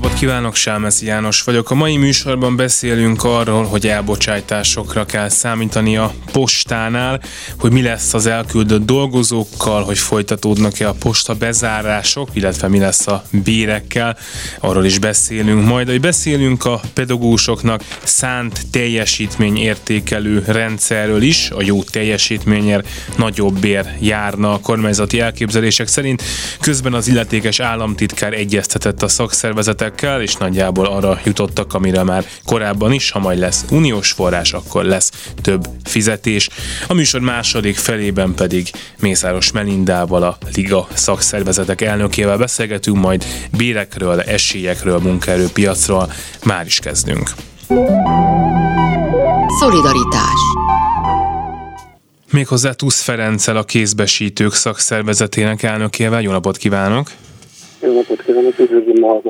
napot kívánok, Sámeszi János vagyok. A mai műsorban beszélünk arról, hogy elbocsájtásokra kell számítani a postánál, hogy mi lesz az elküldött dolgozókkal, hogy folytatódnak-e a posta bezárások, illetve mi lesz a bérekkel. Arról is beszélünk majd, hogy beszélünk a pedagógusoknak szánt teljesítmény értékelő rendszerről is. A jó teljesítményért nagyobb bér járna a kormányzati elképzelések szerint. Közben az illetékes államtitkár egyeztetett a szakszervezet szervezetekkel, és nagyjából arra jutottak, amire már korábban is, ha majd lesz uniós forrás, akkor lesz több fizetés. A műsor második felében pedig Mészáros Melindával, a Liga szakszervezetek elnökével beszélgetünk, majd bérekről, esélyekről, munkaerőpiacról. Már is kezdünk. Szolidaritás Méghozzá Tusz Ferenccel a kézbesítők szakszervezetének elnökével. Jó napot kívánok! Jó napot kívánok, üdvözlöm a.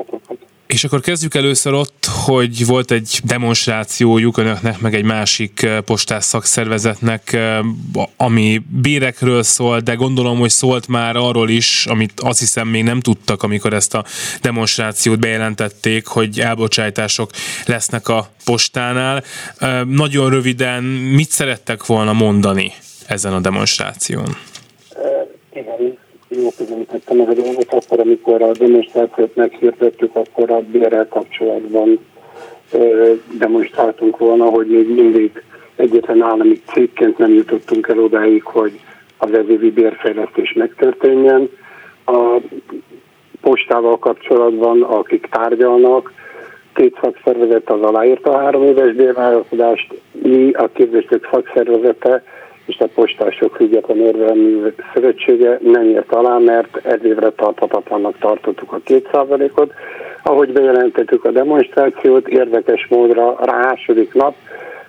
És akkor kezdjük először ott, hogy volt egy demonstrációjuk önöknek, meg egy másik eh, postás szakszervezetnek, eh, ami bérekről szól, de gondolom, hogy szólt már arról is, amit azt hiszem még nem tudtak, amikor ezt a demonstrációt bejelentették, hogy elbocsátások lesznek a postánál. Eh, nagyon röviden, mit szerettek volna mondani ezen a demonstráción? Meg a dolgot, akkor, amikor a demonstrációt meghirdettük, akkor a bérrel kapcsolatban demonstráltunk volna, hogy még mindig egyetlen állami cégként nem jutottunk el odáig, hogy az ezévi bérfejlesztés megtörténjen. A postával kapcsolatban, akik tárgyalnak, két szakszervezet az aláírta a három éves bérmegállapodást, mi a képzések szakszervezete és a postások független érvelmi szövetsége nem ért alá, mert ez évre tarthatatlannak tartottuk a 2%-ot. Ahogy bejelentettük a demonstrációt, érdekes módra a második nap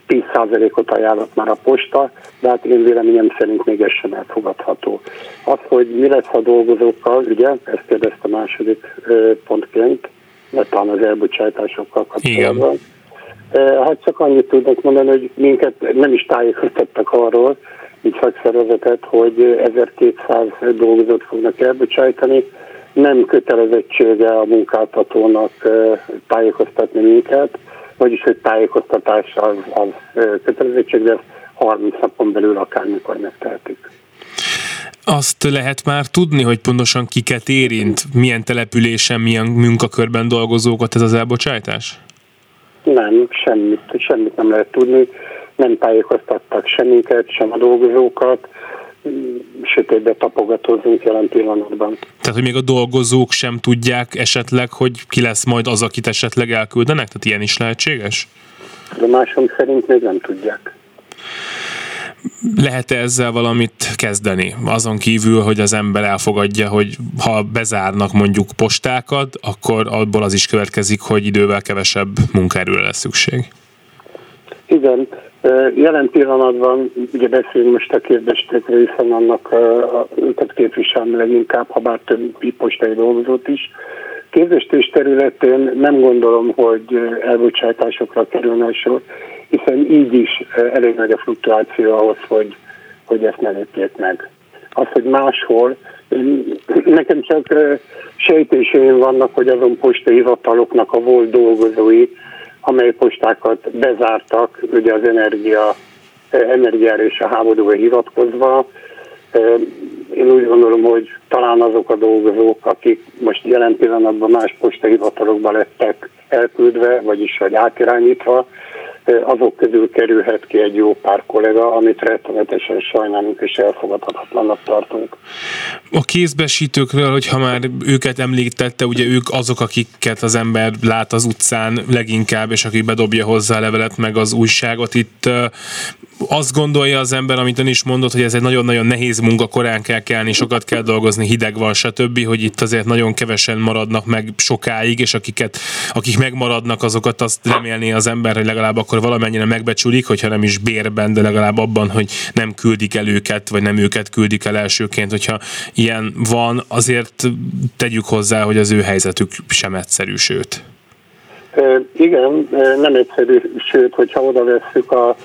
10%-ot ajánlott már a posta, de hát én véleményem szerint még ez sem elfogadható. Az, hogy mi lesz a dolgozókkal, ugye, ezt kérdezte második pontként, mert talán az elbocsátásokkal kapcsolatban. Igen Hát csak annyit tudnak mondani, hogy minket nem is tájékoztattak arról, mint szakszervezetet, hogy 1200 dolgozót fognak elbocsájtani. Nem kötelezettsége a munkáltatónak tájékoztatni minket, vagyis hogy tájékoztatás az, az kötelezettség, de 30 napon belül akármikor megtehetik. Azt lehet már tudni, hogy pontosan kiket érint, milyen településen, milyen munkakörben dolgozókat ez az elbocsátás? Nem, semmit, semmit nem lehet tudni. Nem tájékoztattak semmiket, sem a dolgozókat. Sötétbe tapogatózunk jelen pillanatban. Tehát, hogy még a dolgozók sem tudják esetleg, hogy ki lesz majd az, akit esetleg elküldenek? Tehát ilyen is lehetséges? De másom szerint még nem tudják. Lehet-e ezzel valamit kezdeni? Azon kívül, hogy az ember elfogadja, hogy ha bezárnak mondjuk postákat, akkor abból az is következik, hogy idővel kevesebb munkaerőre lesz szükség. Igen, jelen pillanatban, ugye beszélünk most a kérdéstekről, hiszen annak őket képviselni leginkább, ha bár több postai dolgozót is. Képzéstés területén nem gondolom, hogy elbocsátásokra kerülne sor, hiszen így is elég nagy a fluktuáció ahhoz, hogy, hogy ezt ne lépjék meg. Az, hogy máshol, nekem csak sejtéseim vannak, hogy azon postai hivataloknak a volt dolgozói, amely postákat bezártak, ugye az energia, energiára és a háborúra hivatkozva. Én úgy gondolom, hogy talán azok a dolgozók, akik most jelen pillanatban más postai hivatalokba lettek elküldve, vagyis vagy átirányítva, azok közül kerülhet ki egy jó pár kollega, amit rettenetesen sajnálunk és elfogadhatatlanak tartunk. A kézbesítőkről, hogyha már őket említette, ugye ők azok, akiket az ember lát az utcán leginkább, és aki bedobja hozzá a levelet meg az újságot. Itt azt gondolja az ember, amit ön is mondott, hogy ez egy nagyon-nagyon nehéz munka, korán kell kelni, sokat kell dolgozni, hideg van, stb., hogy itt azért nagyon kevesen maradnak meg sokáig, és akiket, akik megmaradnak, azokat azt remélni az ember, hogy legalább akkor valamennyire megbecsülik, hogyha nem is bérben, de legalább abban, hogy nem küldik el őket, vagy nem őket küldik el elsőként, hogyha ilyen van, azért tegyük hozzá, hogy az ő helyzetük sem egyszerű, sőt. Igen, nem egyszerű, sőt, hogyha oda vesszük a,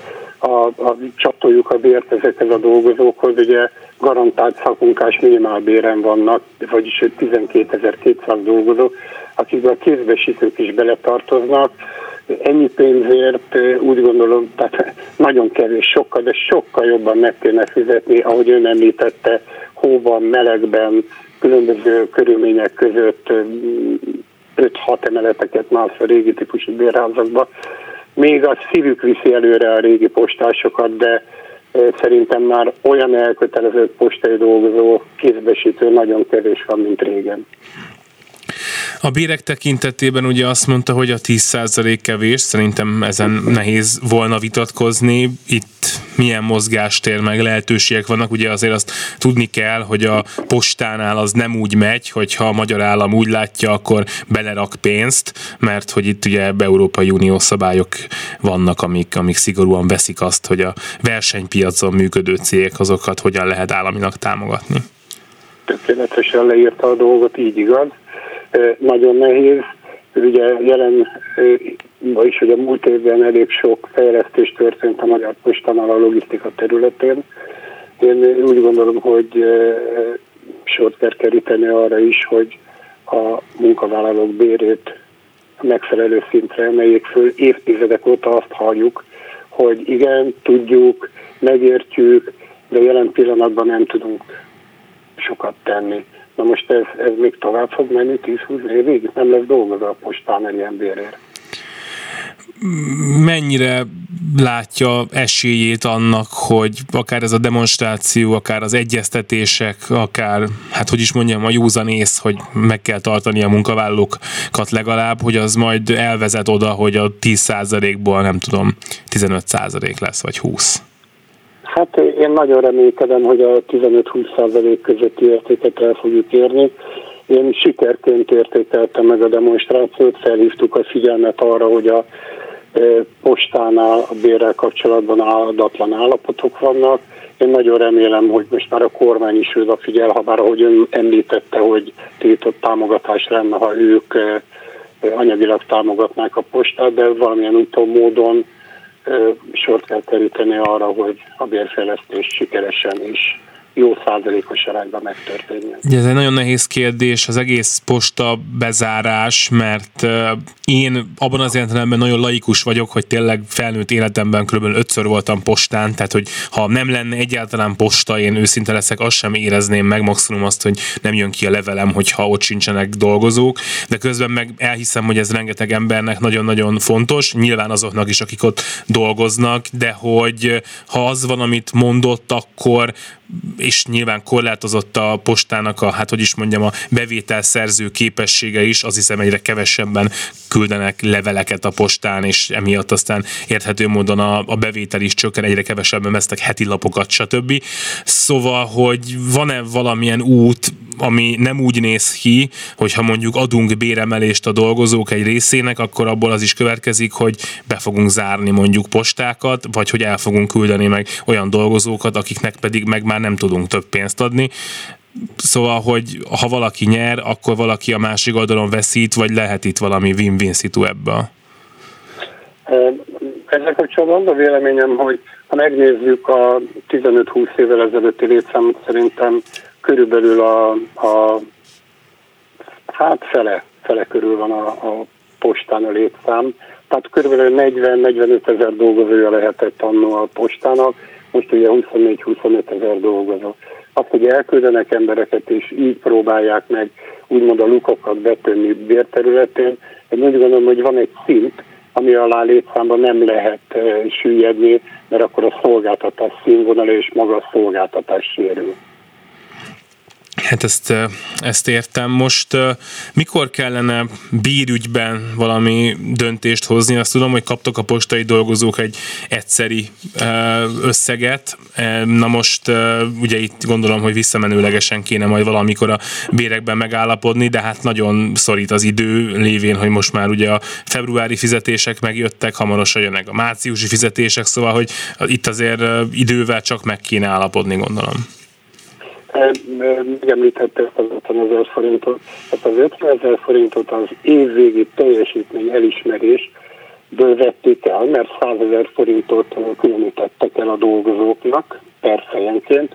a, a csatoljuk a bért ezekhez a dolgozókhoz, ugye garantált szakmunkás minimálbéren vannak, vagyis 12.200 dolgozó, akik a kézbesítők is beletartoznak. Ennyi pénzért úgy gondolom, tehát nagyon kevés, sokkal, de sokkal jobban meg kéne fizetni, ahogy ön említette, hóban, melegben, különböző körülmények között 5-6 emeleteket már a régi típusú bérházakba. Még a szívük viszi előre a régi postásokat, de szerintem már olyan elkötelezett postai dolgozó kézbesítő nagyon kevés van, mint régen. A bérek tekintetében ugye azt mondta, hogy a 10% kevés, szerintem ezen nehéz volna vitatkozni. Itt milyen mozgástér meg lehetőségek vannak, ugye azért azt tudni kell, hogy a postánál az nem úgy megy, hogyha a magyar állam úgy látja, akkor belerak pénzt, mert hogy itt ugye Európai Unió szabályok vannak, amik, amik szigorúan veszik azt, hogy a versenypiacon működő cégek azokat hogyan lehet államinak támogatni. Tökéletesen leírta a dolgot, így igaz nagyon nehéz. Ugye jelen, vagyis hogy a múlt évben elég sok fejlesztés történt a Magyar Postánál a logisztika területén. Én úgy gondolom, hogy sort kell keríteni arra is, hogy a munkavállalók bérét megfelelő szintre emeljék föl. Évtizedek óta azt halljuk, hogy igen, tudjuk, megértjük, de jelen pillanatban nem tudunk sokat tenni. Na most ez, ez még tovább fog menni 10-20 évig? Nem lesz dolgozó a postán ilyen bérért. Mennyire látja esélyét annak, hogy akár ez a demonstráció, akár az egyeztetések, akár, hát hogy is mondjam, a józan ész, hogy meg kell tartani a munkavállalókat legalább, hogy az majd elvezet oda, hogy a 10%-ból nem tudom, 15% lesz, vagy 20%. Hát én nagyon remélkedem, hogy a 15-20% közötti értéket el fogjuk érni. Én sikerként értékeltem meg a demonstrációt, felhívtuk a figyelmet arra, hogy a e, postánál a bérrel kapcsolatban áldatlan állapotok vannak. Én nagyon remélem, hogy most már a kormány is figyel, ha bár ahogy ön említette, hogy tiltott támogatás lenne, ha ők e, anyagilag támogatnák a postát, de valamilyen úton módon sort kell keríteni arra, hogy a bérfejlesztés sikeresen is jó százalékos arányban megtörténjen. Ez egy nagyon nehéz kérdés, az egész posta bezárás, mert én abban az értelemben nagyon laikus vagyok, hogy tényleg felnőtt életemben kb. ötször voltam postán, tehát hogy ha nem lenne egyáltalán posta, én őszinte leszek, azt sem érezném meg, maximum azt, hogy nem jön ki a levelem, hogyha ott sincsenek dolgozók, de közben meg elhiszem, hogy ez rengeteg embernek nagyon-nagyon fontos, nyilván azoknak is, akik ott dolgoznak, de hogy ha az van, amit mondott, akkor és nyilván korlátozott a postának a, hát hogy is mondjam, a bevételszerző képessége is, az hiszem egyre kevesebben küldenek leveleket a postán, és emiatt aztán érthető módon a, a bevétel is csökken, egyre kevesebben vesznek heti lapokat, stb. Szóval, hogy van-e valamilyen út, ami nem úgy néz ki, hogyha mondjuk adunk béremelést a dolgozók egy részének, akkor abból az is következik, hogy be fogunk zárni mondjuk postákat, vagy hogy el fogunk küldeni meg olyan dolgozókat, akiknek pedig meg már nem tudunk több pénzt adni. Szóval, hogy ha valaki nyer, akkor valaki a másik oldalon veszít, vagy lehet itt valami win-win szitu ebből? Ezzel kapcsolatban a véleményem, hogy ha megnézzük a 15-20 évvel ezelőtti létszámot, szerintem körülbelül a, a hát fele, fele körül van a, a postán a létszám. Tehát körülbelül 40-45 ezer dolgozója lehetett annó a postának, most ugye 24-25 ezer dolgozó. Azt, hogy elküldenek embereket, és így próbálják meg úgymond a lukokat betenni bérterületén, én úgy gondolom, hogy van egy szint, ami alá létszámban nem lehet uh, süllyedni, mert akkor a szolgáltatás színvonal és maga a szolgáltatás sérül. Hát ezt, ezt értem. Most mikor kellene bírügyben valami döntést hozni? Azt tudom, hogy kaptak a postai dolgozók egy egyszeri összeget. Na most ugye itt gondolom, hogy visszamenőlegesen kéne majd valamikor a bérekben megállapodni, de hát nagyon szorít az idő lévén, hogy most már ugye a februári fizetések megjöttek, hamarosan jönnek a márciusi fizetések, szóval, hogy itt azért idővel csak meg kéne állapodni, gondolom. Megemlítette ezt az 50 ezer forintot. Hát az 50 ezer forintot az évvégi teljesítmény elismerés vették el, mert 100 ezer forintot különítettek el a dolgozóknak per fejenként.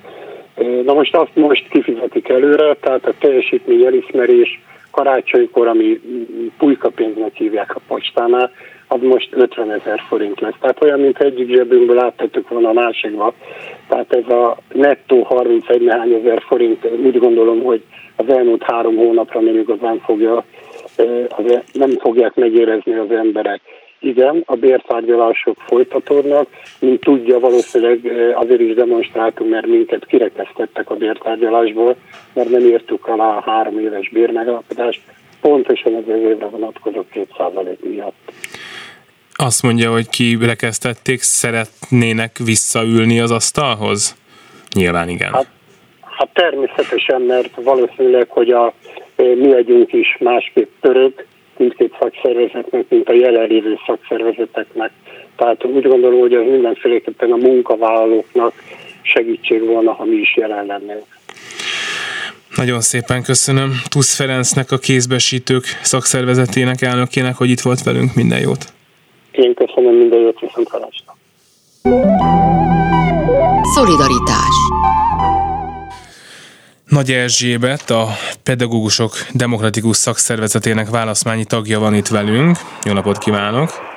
Na most azt most kifizetik előre, tehát a teljesítmény elismerés karácsonykor, ami pulykapénznek hívják a postánál, az most 50 ezer forint lesz. Tehát olyan, mint egyik zsebünkből áttettük volna a másikba. Tehát ez a nettó 31 nehány ezer forint, úgy gondolom, hogy az elmúlt három hónapra nem igazán fogja, az, nem fogják megérezni az emberek. Igen, a bértárgyalások folytatódnak, mint tudja, valószínűleg azért is demonstráltunk, mert minket kirekesztettek a bértárgyalásból, mert nem értük alá a három éves bérmegállapodást, pontosan az évre vonatkozó 2% miatt. Azt mondja, hogy kirekesztették, szeretnének visszaülni az asztalhoz? Nyilván igen. Hát, hát természetesen, mert valószínűleg, hogy a mi együnk is másképp török, mindkét szakszervezetnek, mint a jelenlévő szakszervezeteknek. Tehát úgy gondolom, hogy az mindenféleképpen a munkavállalóknak segítség volna, ha mi is jelen lennénk. Nagyon szépen köszönöm Tusz Ferencnek, a kézbesítők szakszervezetének elnökének, hogy itt volt velünk. Minden jót! Én köszönöm minden jót, viszont hallásra. Szolidaritás Nagy Erzsébet, a Pedagógusok Demokratikus Szakszervezetének válaszmányi tagja van itt velünk. Jó napot kívánok!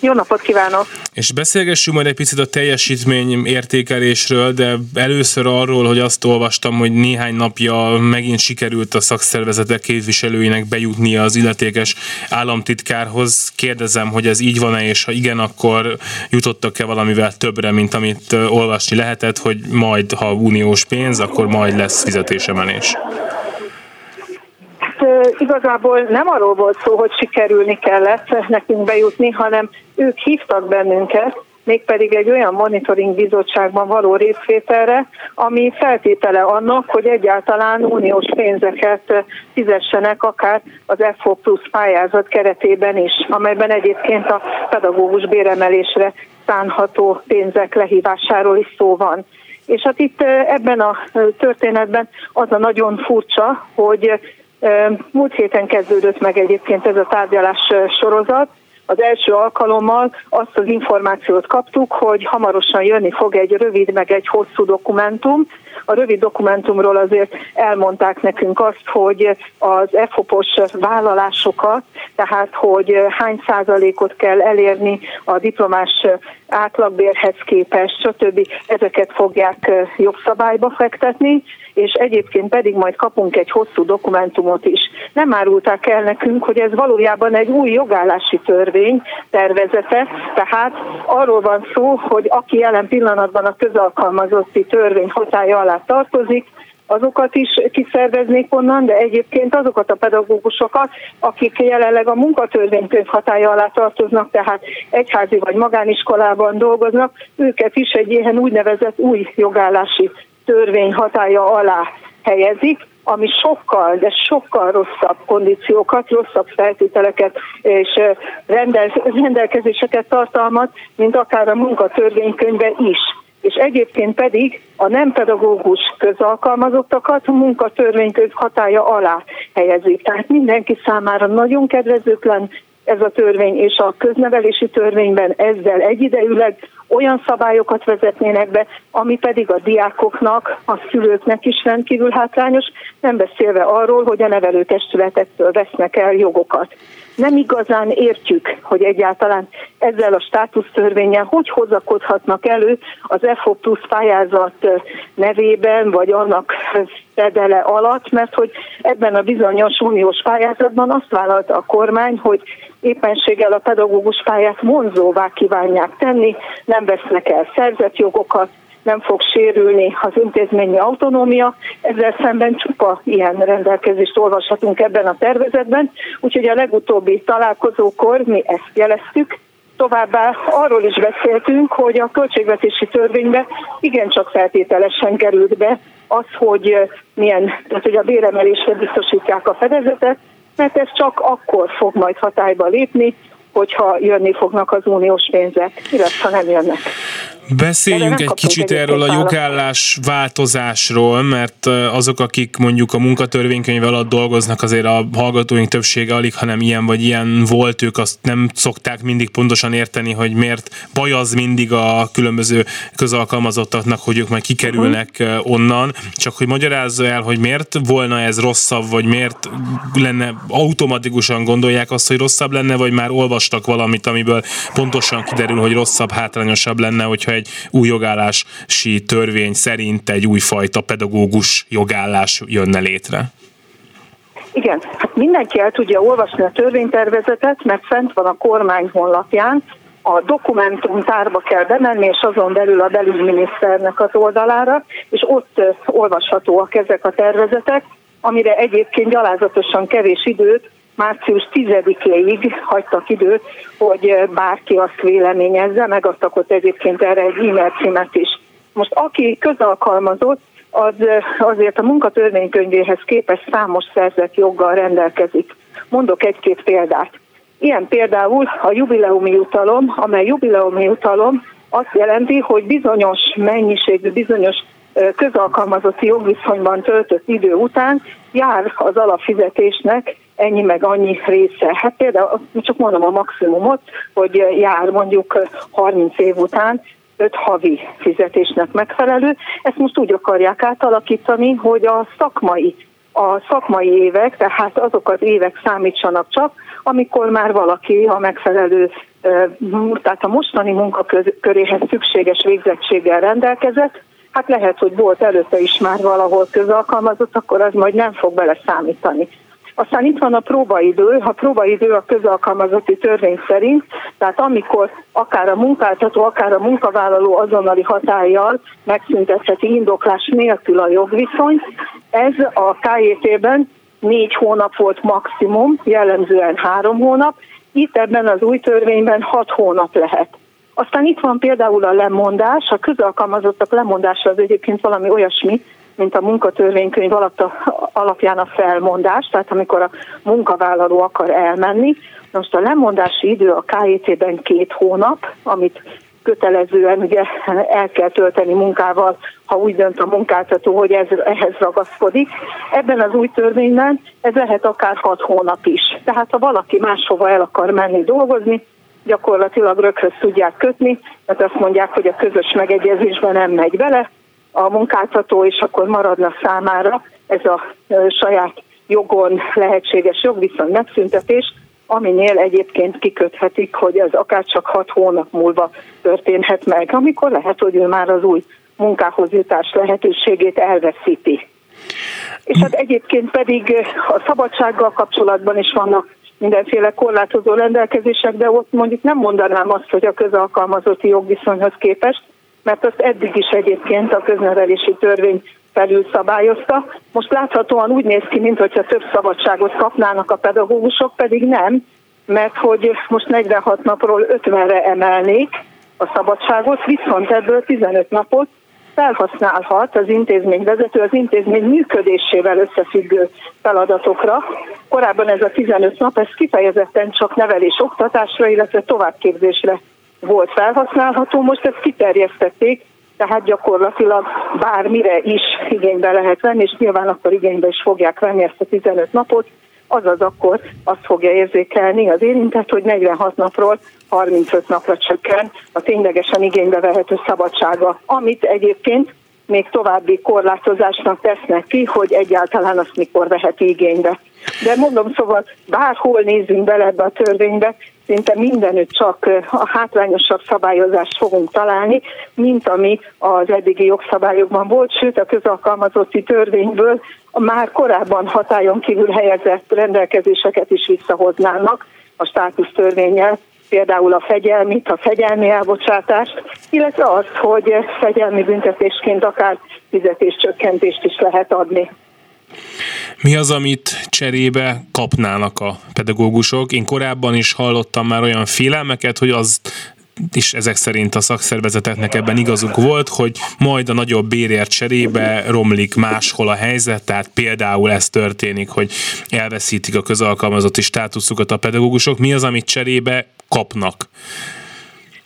Jó napot kívánok! És beszélgessünk majd egy picit a teljesítmény értékelésről, de először arról, hogy azt olvastam, hogy néhány napja megint sikerült a szakszervezetek képviselőinek bejutni az illetékes államtitkárhoz. Kérdezem, hogy ez így van-e, és ha igen, akkor jutottak-e valamivel többre, mint amit olvasni lehetett, hogy majd, ha uniós pénz, akkor majd lesz fizetésemelés igazából nem arról volt szó, hogy sikerülni kellett nekünk bejutni, hanem ők hívtak bennünket, mégpedig egy olyan monitoring bizottságban való részvételre, ami feltétele annak, hogy egyáltalán uniós pénzeket fizessenek akár az FO Plus pályázat keretében is, amelyben egyébként a pedagógus béremelésre szánható pénzek lehívásáról is szó van. És hát itt ebben a történetben az a nagyon furcsa, hogy Múlt héten kezdődött meg egyébként ez a tárgyalás sorozat. Az első alkalommal azt az információt kaptuk, hogy hamarosan jönni fog egy rövid, meg egy hosszú dokumentum. A rövid dokumentumról azért elmondták nekünk azt, hogy az EFOPOS vállalásokat, tehát hogy hány százalékot kell elérni a diplomás átlagbérhez képest, stb. ezeket fogják jogszabályba fektetni, és egyébként pedig majd kapunk egy hosszú dokumentumot is. Nem árulták el nekünk, hogy ez valójában egy új jogállási törvény tervezete, tehát arról van szó, hogy aki jelen pillanatban a közalkalmazotti törvény hatája alá tartozik, azokat is kiszerveznék onnan, de egyébként azokat a pedagógusokat, akik jelenleg a munkatörvénykönyv hatája alá tartoznak, tehát egyházi vagy magániskolában dolgoznak, őket is egy ilyen úgynevezett új jogállási törvény hatája alá helyezik, ami sokkal, de sokkal rosszabb kondíciókat, rosszabb feltételeket és rendel, rendelkezéseket tartalmaz, mint akár a munkatörvénykönyve is. És egyébként pedig a nem pedagógus közalkalmazottakat a munkatörvénykönyv hatája alá helyezik. Tehát mindenki számára nagyon kedvezőtlen ez a törvény, és a köznevelési törvényben ezzel egyidejűleg olyan szabályokat vezetnének be, ami pedig a diákoknak, a szülőknek is rendkívül hátrányos, nem beszélve arról, hogy a nevelőtestületektől vesznek el jogokat. Nem igazán értjük, hogy egyáltalán ezzel a státusztörvényel hogy hozakodhatnak elő az FO plusz pályázat nevében, vagy annak fedele alatt, mert hogy ebben a bizonyos uniós pályázatban azt vállalta a kormány, hogy éppenséggel a pedagógus pályát vonzóvá kívánják tenni, nem vesznek el szerzett jogokat, nem fog sérülni az intézményi autonómia, ezzel szemben csupa ilyen rendelkezést olvashatunk ebben a tervezetben, úgyhogy a legutóbbi találkozókor mi ezt jeleztük, Továbbá arról is beszéltünk, hogy a költségvetési törvénybe igencsak feltételesen került be az, hogy milyen, tehát hogy a béremelésre biztosítják a fedezetet, mert ez csak akkor fog majd hatályba lépni, hogyha jönni fognak az uniós pénzek, illetve nem jönnek. Beszéljünk egy kicsit erről a jogállás változásról, mert azok, akik mondjuk a munkatörvénykönyv alatt dolgoznak, azért a hallgatóink többsége alig, hanem ilyen vagy ilyen volt, ők azt nem szokták mindig pontosan érteni, hogy miért baj az mindig a különböző közalkalmazottaknak, hogy ők majd kikerülnek uh-huh. onnan, csak hogy magyarázza el, hogy miért volna ez rosszabb, vagy miért lenne automatikusan gondolják azt, hogy rosszabb lenne, vagy már olvastak valamit, amiből pontosan kiderül, hogy rosszabb, hátrányosabb lenne, hogyha egy új jogállási törvény szerint egy újfajta pedagógus jogállás jönne létre? Igen, hát mindenki el tudja olvasni a törvénytervezetet, mert fent van a kormány honlapján, a dokumentumtárba kell bemenni, és azon belül a belügyminiszternek az oldalára, és ott olvashatóak ezek a tervezetek, amire egyébként gyalázatosan kevés időt március 10-éig hagytak időt, hogy bárki azt véleményezze, megadtak ott egyébként erre egy e-mail címet is. Most aki közalkalmazott, az azért a munkatörvénykönyvéhez képest számos szerzett joggal rendelkezik. Mondok egy-két példát. Ilyen például a jubileumi utalom, amely jubileumi utalom azt jelenti, hogy bizonyos mennyiségű, bizonyos közalkalmazotti jogviszonyban töltött idő után jár az alapfizetésnek ennyi meg annyi része. Hát például csak mondom a maximumot, hogy jár mondjuk 30 év után 5 havi fizetésnek megfelelő. Ezt most úgy akarják átalakítani, hogy a szakmai a szakmai évek, tehát azok az évek számítsanak csak, amikor már valaki a megfelelő, tehát a mostani munkaköréhez szükséges végzettséggel rendelkezett, hát lehet, hogy volt előtte is már valahol közalkalmazott, akkor az majd nem fog bele számítani. Aztán itt van a próbaidő. A próbaidő a közalkalmazotti törvény szerint, tehát amikor akár a munkáltató, akár a munkavállaló azonnali hatállyal megszüntetheti indoklás nélkül a jogviszony, ez a KJT-ben négy hónap volt maximum, jellemzően három hónap, itt ebben az új törvényben hat hónap lehet. Aztán itt van például a lemondás, a közalkalmazottak lemondása az egyébként valami olyasmi, mint a munkatörvénykönyv alapján a felmondás, tehát amikor a munkavállaló akar elmenni. Most a lemondási idő a KIT-ben két hónap, amit kötelezően ugye el kell tölteni munkával, ha úgy dönt a munkáltató, hogy ez, ehhez ragaszkodik. Ebben az új törvényben ez lehet akár hat hónap is. Tehát ha valaki máshova el akar menni dolgozni, gyakorlatilag röghöz tudják kötni, mert azt mondják, hogy a közös megegyezésben nem megy bele, a munkáltató, és akkor maradna számára ez a saját jogon lehetséges jogviszony megszüntetés, aminél egyébként kiköthetik, hogy ez akár csak hat hónap múlva történhet meg, amikor lehet, hogy ő már az új munkához jutás lehetőségét elveszíti. És hát egyébként pedig a szabadsággal kapcsolatban is vannak mindenféle korlátozó rendelkezések, de ott mondjuk nem mondanám azt, hogy a közalkalmazotti jogviszonyhoz képest, mert azt eddig is egyébként a köznevelési törvény felül szabályozta. Most láthatóan úgy néz ki, mintha több szabadságot kapnának a pedagógusok, pedig nem, mert hogy most 46 napról 50-re emelnék a szabadságot, viszont ebből 15 napot felhasználhat az intézmény vezető az intézmény működésével összefüggő feladatokra. Korábban ez a 15 nap, ez kifejezetten csak nevelés-oktatásra, illetve továbbképzésre volt felhasználható, most ezt kiterjesztették, tehát gyakorlatilag bármire is igénybe lehet venni, és nyilván akkor igénybe is fogják venni ezt a 15 napot, azaz akkor azt fogja érzékelni az érintett, hogy 46 napról 35 napra csökken a ténylegesen igénybe vehető szabadsága, amit egyébként még további korlátozásnak tesznek ki, hogy egyáltalán azt mikor veheti igénybe. De mondom, szóval bárhol nézzünk bele ebbe a törvénybe, szinte mindenütt csak a hátrányosabb szabályozást fogunk találni, mint ami az eddigi jogszabályokban volt, sőt a közalkalmazotti törvényből már korábban hatályon kívül helyezett rendelkezéseket is visszahoznának a státusz törvényel például a fegyelmit, a fegyelmi elbocsátást, illetve azt, hogy fegyelmi büntetésként akár fizetéscsökkentést is lehet adni. Mi az, amit cserébe kapnának a pedagógusok? Én korábban is hallottam már olyan félelmeket, hogy az és ezek szerint a szakszervezeteknek ebben igazuk volt, hogy majd a nagyobb bérért cserébe romlik máshol a helyzet, tehát például ez történik, hogy elveszítik a közalkalmazotti státuszukat a pedagógusok. Mi az, amit cserébe kapnak?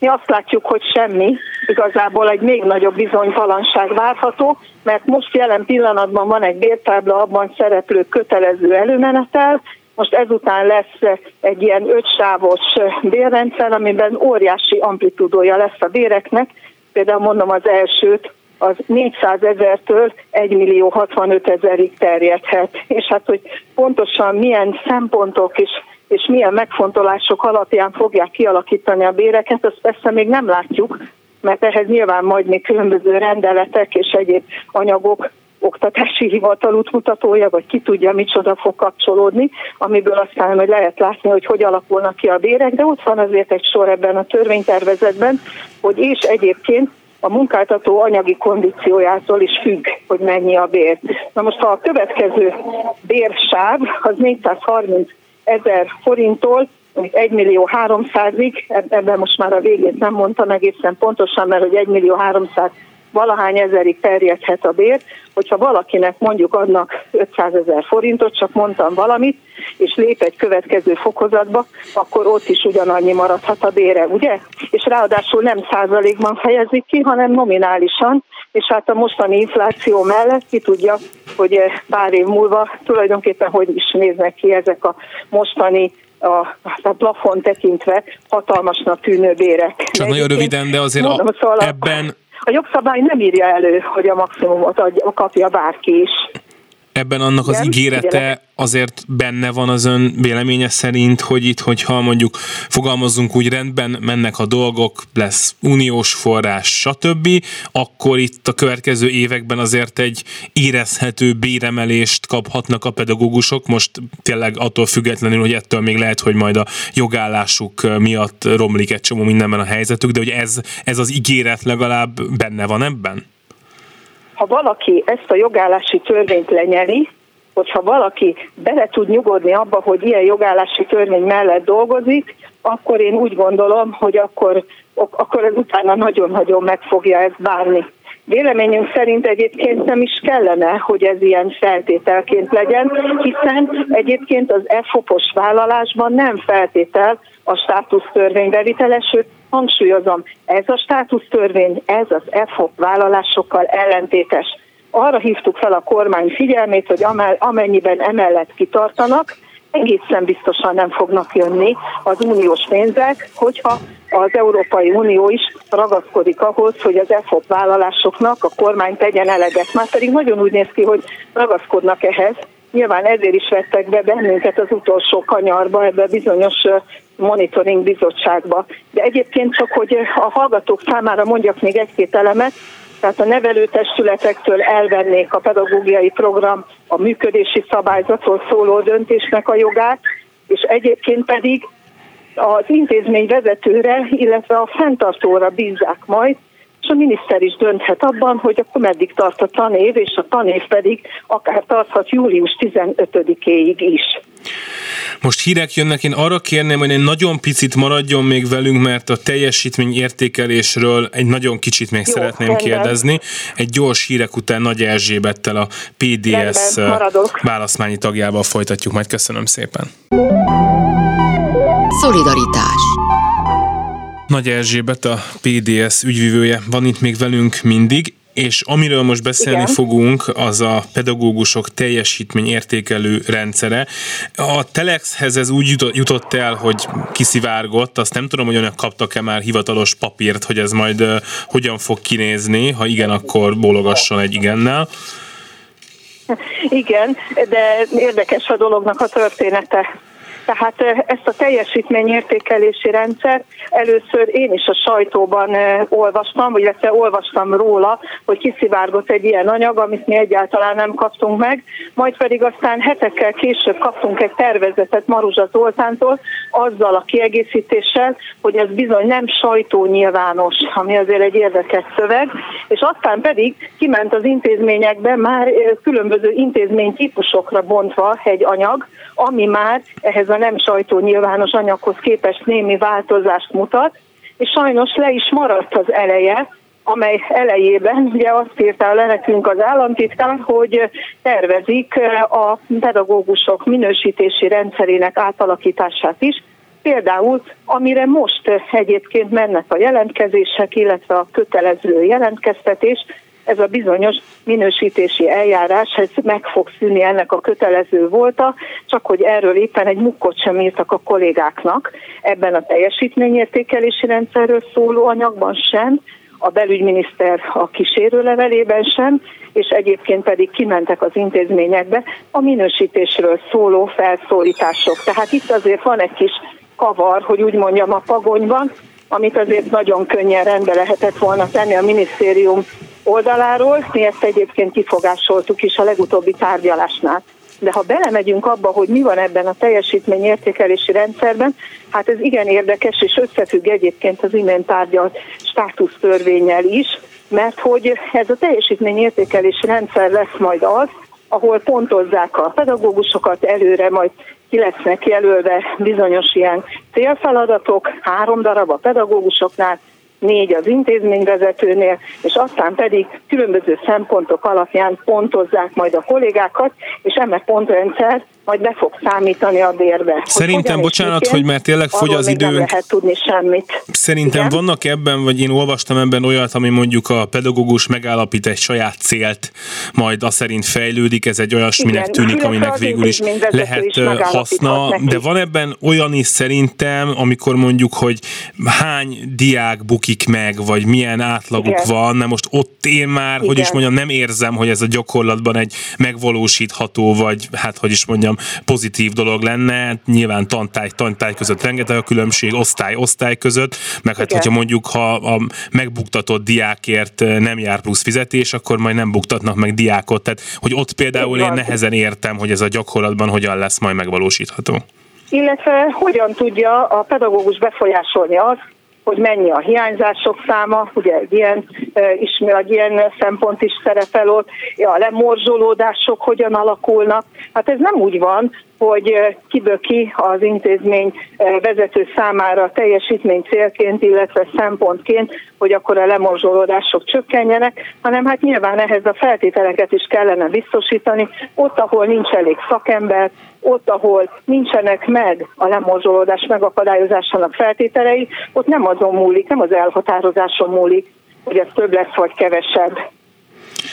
Mi azt látjuk, hogy semmi, igazából egy még nagyobb bizonytalanság várható, mert most jelen pillanatban van egy bértábla, abban szereplő kötelező előmenetel, most ezután lesz egy ilyen ötsávos bérrendszer, amiben óriási amplitudója lesz a béreknek. Például mondom az elsőt, az 400 ezertől 1 millió 65 ezerig terjedhet. És hát, hogy pontosan milyen szempontok és, és milyen megfontolások alapján fogják kialakítani a béreket, azt persze még nem látjuk, mert ehhez nyilván majd még különböző rendeletek és egyéb anyagok oktatási hivatal útmutatója, vagy ki tudja, micsoda fog kapcsolódni, amiből aztán majd lehet látni, hogy hogy alakulnak ki a bérek, de ott van azért egy sor ebben a törvénytervezetben, hogy és egyébként a munkáltató anyagi kondíciójától is függ, hogy mennyi a bér. Na most ha a következő bérsáv az 430 ezer forinttól 1 millió 300-ig, ebben most már a végét nem mondtam egészen pontosan, mert hogy 1 millió 300 valahány ezerig terjedhet a bér, hogyha valakinek mondjuk adnak 500 ezer forintot, csak mondtam valamit, és lép egy következő fokozatba, akkor ott is ugyanannyi maradhat a bére, ugye? És ráadásul nem százalékban fejezik ki, hanem nominálisan, és hát a mostani infláció mellett ki tudja, hogy pár év múlva tulajdonképpen hogy is néznek ki ezek a mostani a, a plafon tekintve hatalmasnak tűnő bérek. Csak nagyon röviden, de azért mondom, a, szóval ebben a jogszabály nem írja elő, hogy a maximumot adja, kapja bárki is. Ebben annak Igen, az ígérete azért benne van az ön véleménye szerint, hogy itt, hogyha mondjuk fogalmazunk úgy rendben, mennek a dolgok, lesz uniós forrás, stb., akkor itt a következő években azért egy érezhető béremelést kaphatnak a pedagógusok, most tényleg attól függetlenül, hogy ettől még lehet, hogy majd a jogállásuk miatt romlik egy csomó mindenben a helyzetük, de hogy ez, ez az ígéret legalább benne van ebben? Ha valaki ezt a jogállási törvényt lenyeli, hogyha valaki bele tud nyugodni abba, hogy ilyen jogállási törvény mellett dolgozik, akkor én úgy gondolom, hogy akkor, akkor ez utána nagyon-nagyon meg fogja ezt várni. Véleményünk szerint egyébként nem is kellene, hogy ez ilyen feltételként legyen, hiszen egyébként az EFOPOS vállalásban nem feltétel a státusztörvény bevitele, sőt hangsúlyozom, ez a státusztörvény, ez az EFOP vállalásokkal ellentétes. Arra hívtuk fel a kormány figyelmét, hogy amennyiben emellett kitartanak, egészen biztosan nem fognak jönni az uniós pénzek, hogyha az Európai Unió is ragaszkodik ahhoz, hogy az EFOP vállalásoknak a kormány tegyen eleget. Már pedig nagyon úgy néz ki, hogy ragaszkodnak ehhez. Nyilván ezért is vettek be bennünket az utolsó kanyarba, ebbe bizonyos monitoring bizottságba. De egyébként csak, hogy a hallgatók számára mondjak még egy-két elemet, tehát a nevelőtestületektől elvennék a pedagógiai program a működési szabályzatról szóló döntésnek a jogát, és egyébként pedig az intézmény vezetőre, illetve a fenntartóra bízzák majd, és a miniszter is dönthet abban, hogy akkor meddig tart a tanév, és a tanév pedig akár tarthat július 15-éig is. Most hírek jönnek, én arra kérném, hogy egy nagyon picit maradjon még velünk, mert a teljesítmény értékelésről egy nagyon kicsit még Jó, szeretném rendben. kérdezni. Egy gyors hírek után Nagy Erzsébettel a PDS választmányi tagjával folytatjuk, majd köszönöm szépen. Szolidaritás Nagy Erzsébet, a PDS ügyvivője van itt még velünk mindig. És amiről most beszélni Igen. fogunk, az a pedagógusok teljesítmény értékelő rendszere. A Telexhez ez úgy jutott el, hogy kiszivárgott, azt nem tudom, hogy önök kaptak-e már hivatalos papírt, hogy ez majd uh, hogyan fog kinézni, ha igen, akkor bólogasson egy igennel. Igen, de érdekes a dolognak a története. Tehát ezt a teljesítményértékelési rendszer először én is a sajtóban olvastam, illetve olvastam róla, hogy kiszivárgott egy ilyen anyag, amit mi egyáltalán nem kaptunk meg, majd pedig aztán hetekkel később kaptunk egy tervezetet Maruzsa Zoltántól, azzal a kiegészítéssel, hogy ez bizony nem sajtó nyilvános, ami azért egy érdekes szöveg, és aztán pedig kiment az intézményekbe már különböző intézménytípusokra bontva egy anyag, ami már ehhez a nem sajtó nyilvános anyaghoz képest némi változást mutat, és sajnos le is maradt az eleje, amely elejében ugye azt írta le nekünk az államtitkár, hogy tervezik a pedagógusok minősítési rendszerének átalakítását is, Például, amire most egyébként mennek a jelentkezések, illetve a kötelező jelentkeztetés, ez a bizonyos minősítési eljárás, ez meg fog szűnni ennek a kötelező volta, csak hogy erről éppen egy mukkot sem írtak a kollégáknak ebben a teljesítményértékelési rendszerről szóló anyagban sem, a belügyminiszter a kísérőlevelében sem, és egyébként pedig kimentek az intézményekbe a minősítésről szóló felszólítások. Tehát itt azért van egy kis kavar, hogy úgy mondjam a pagonyban, amit azért nagyon könnyen rendbe lehetett volna tenni a minisztérium oldaláról. Mi ezt egyébként kifogásoltuk is a legutóbbi tárgyalásnál. De ha belemegyünk abba, hogy mi van ebben a teljesítményértékelési rendszerben, hát ez igen érdekes, és összefügg egyébként az imént tárgyalt státusztörvényel is, mert hogy ez a teljesítményértékelési rendszer lesz majd az, ahol pontozzák a pedagógusokat előre, majd ki lesznek jelölve bizonyos ilyen célfeladatok, három darab a pedagógusoknál, négy az intézményvezetőnél, és aztán pedig különböző szempontok alapján pontozzák majd a kollégákat, és eme pontrendszer majd be fog számítani a bérbe. Szerintem, bocsánat, hogy mert tényleg fogy az időnk. Nem lehet tudni semmit. Szerintem Igen? vannak ebben, vagy én olvastam ebben olyat, ami mondjuk a pedagógus megállapít egy saját célt, majd azt szerint fejlődik, ez egy olyasminek tűnik, aminek végül is lehet is haszna, de van ebben olyan is szerintem, amikor mondjuk, hogy hány diák bukik meg, vagy milyen átlaguk Igen. van, na most ott én már, Igen. hogy is mondjam, nem érzem, hogy ez a gyakorlatban egy megvalósítható, vagy hát hogy is mondjam, pozitív dolog lenne. Nyilván tantály, tantály között rengeteg a különbség, osztály, osztály között, meg hát, hogyha mondjuk, ha a megbuktatott diákért nem jár plusz fizetés, akkor majd nem buktatnak meg diákot. Tehát, hogy ott például én nehezen értem, hogy ez a gyakorlatban hogyan lesz majd megvalósítható illetve hogyan tudja a pedagógus befolyásolni azt, hogy mennyi a hiányzások száma, ugye ilyen, is, egy ilyen szempont is szerepel ott, a lemorzsolódások hogyan alakulnak. Hát ez nem úgy van, hogy kiböki az intézmény vezető számára teljesítmény célként, illetve szempontként, hogy akkor a lemorzsolódások csökkenjenek, hanem hát nyilván ehhez a feltételeket is kellene biztosítani, ott, ahol nincs elég szakember, ott, ahol nincsenek meg a lemorzsolódás megakadályozásának feltételei, ott nem azon múlik, nem az elhatározáson múlik, hogy ez több lesz vagy kevesebb.